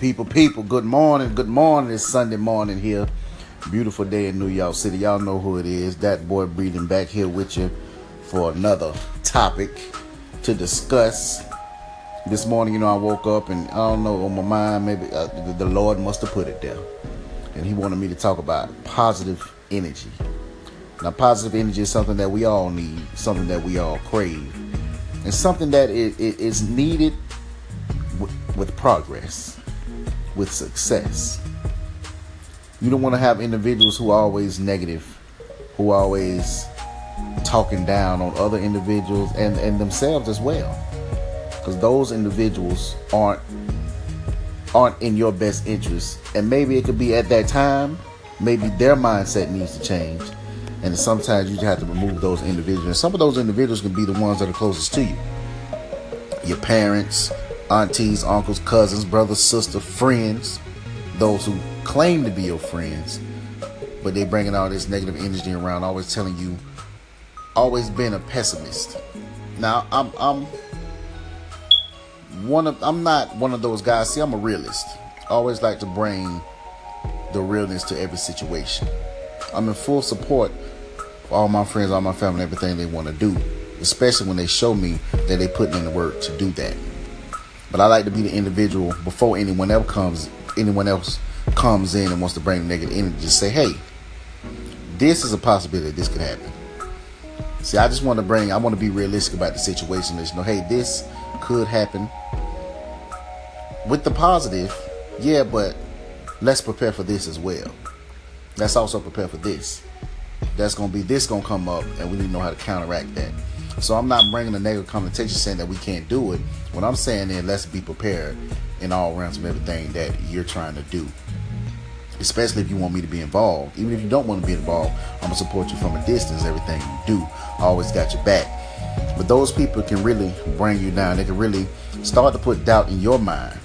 People, people, good morning, good morning. It's Sunday morning here. Beautiful day in New York City. Y'all know who it is. That boy breathing back here with you for another topic to discuss. This morning, you know, I woke up and I don't know, on my mind, maybe uh, the Lord must have put it there. And He wanted me to talk about positive energy. Now, positive energy is something that we all need, something that we all crave, and something that is needed with progress with success. You don't want to have individuals who are always negative, who are always talking down on other individuals and, and themselves as well. Because those individuals aren't aren't in your best interest. And maybe it could be at that time, maybe their mindset needs to change. And sometimes you just have to remove those individuals. And some of those individuals can be the ones that are closest to you. Your parents, aunties, uncles, cousins, brothers, sisters, friends, those who claim to be your friends, but they bringing all this negative energy around, always telling you, always being a pessimist. Now, I'm I'm one of I'm not one of those guys. See, I'm a realist. Always like to bring the realness to every situation. I'm in full support for all my friends, all my family, everything they want to do, especially when they show me that they put in the work to do that. But I like to be the individual before anyone else comes anyone else comes in and wants to bring negative energy. Just say, hey, this is a possibility this could happen. See, I just want to bring I want to be realistic about the situation. Let you know, hey, this could happen. With the positive, yeah, but let's prepare for this as well. Let's also prepare for this. That's gonna be this gonna come up, and we need to know how to counteract that. So I'm not bringing a negative connotation saying that we can't do it. What I'm saying is let's be prepared in all rounds of everything that you're trying to do. Especially if you want me to be involved. Even if you don't want to be involved, I'm gonna support you from a distance. Everything you do, I always got your back. But those people can really bring you down. They can really start to put doubt in your mind.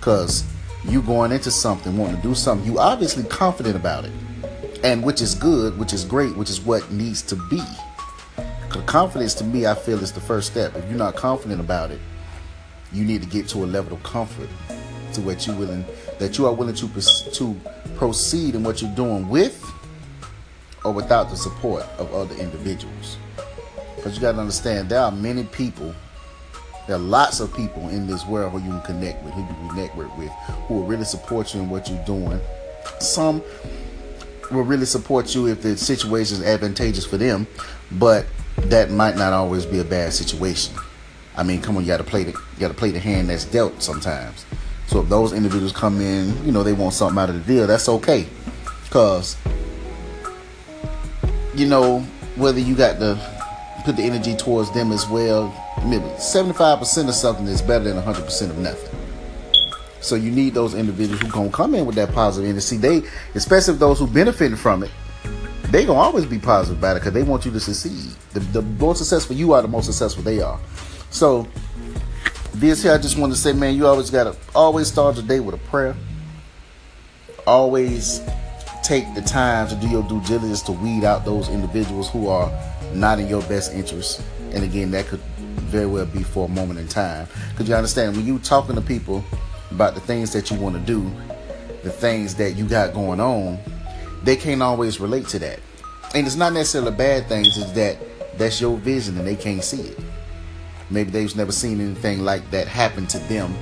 Cause you going into something, wanting to do something, you obviously confident about it. And which is good, which is great, which is what needs to be. Confidence to me, I feel, is the first step. If you're not confident about it, you need to get to a level of comfort to what you willing that you are willing to to proceed in what you're doing with or without the support of other individuals. Because you got to understand, there are many people, there are lots of people in this world who you can connect with, who you can network with, who will really support you in what you're doing. Some will really support you if the situation is advantageous for them, but that might not always be a bad situation. I mean, come on, you got to play the you got to play the hand that's dealt sometimes. So if those individuals come in, you know, they want something out of the deal, that's okay, cause you know whether you got to put the energy towards them as well. Maybe seventy-five percent of something is better than hundred percent of nothing. So you need those individuals who gonna come in with that positive energy. They, especially those who benefited from it, they gonna always be positive about it because they want you to succeed. The, the more successful you are, the more successful they are. So this here, I just want to say, man, you always gotta always start your day with a prayer. Always take the time to do your due diligence to weed out those individuals who are not in your best interest. And again, that could very well be for a moment in time. Because you understand, when you talking to people about the things that you want to do, the things that you got going on, they can't always relate to that. And it's not necessarily bad things, it's that that's your vision and they can't see it. Maybe they've never seen anything like that happen to them,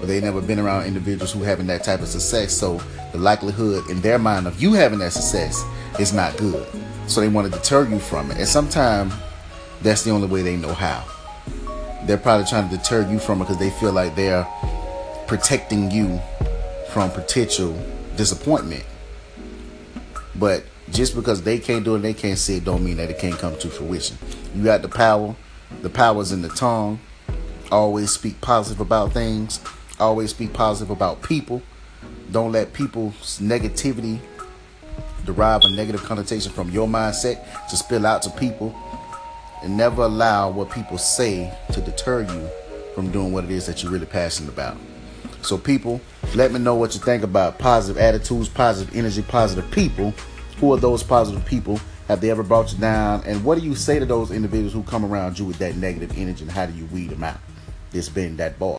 or they've never been around individuals who having that type of success. So the likelihood in their mind of you having that success is not good. So they want to deter you from it. And sometimes that's the only way they know how. They're probably trying to deter you from it because they feel like they're protecting you from potential disappointment. But just because they can't do it, they can't see it, don't mean that it can't come to fruition. You got the power. The power's in the tongue. Always speak positive about things. Always speak positive about people. Don't let people's negativity derive a negative connotation from your mindset to spill out to people. And never allow what people say to deter you from doing what it is that you're really passionate about. So, people, let me know what you think about positive attitudes, positive energy, positive people. Who are those positive people? Have they ever brought you down? And what do you say to those individuals who come around you with that negative energy? And how do you weed them out? It's been that boy.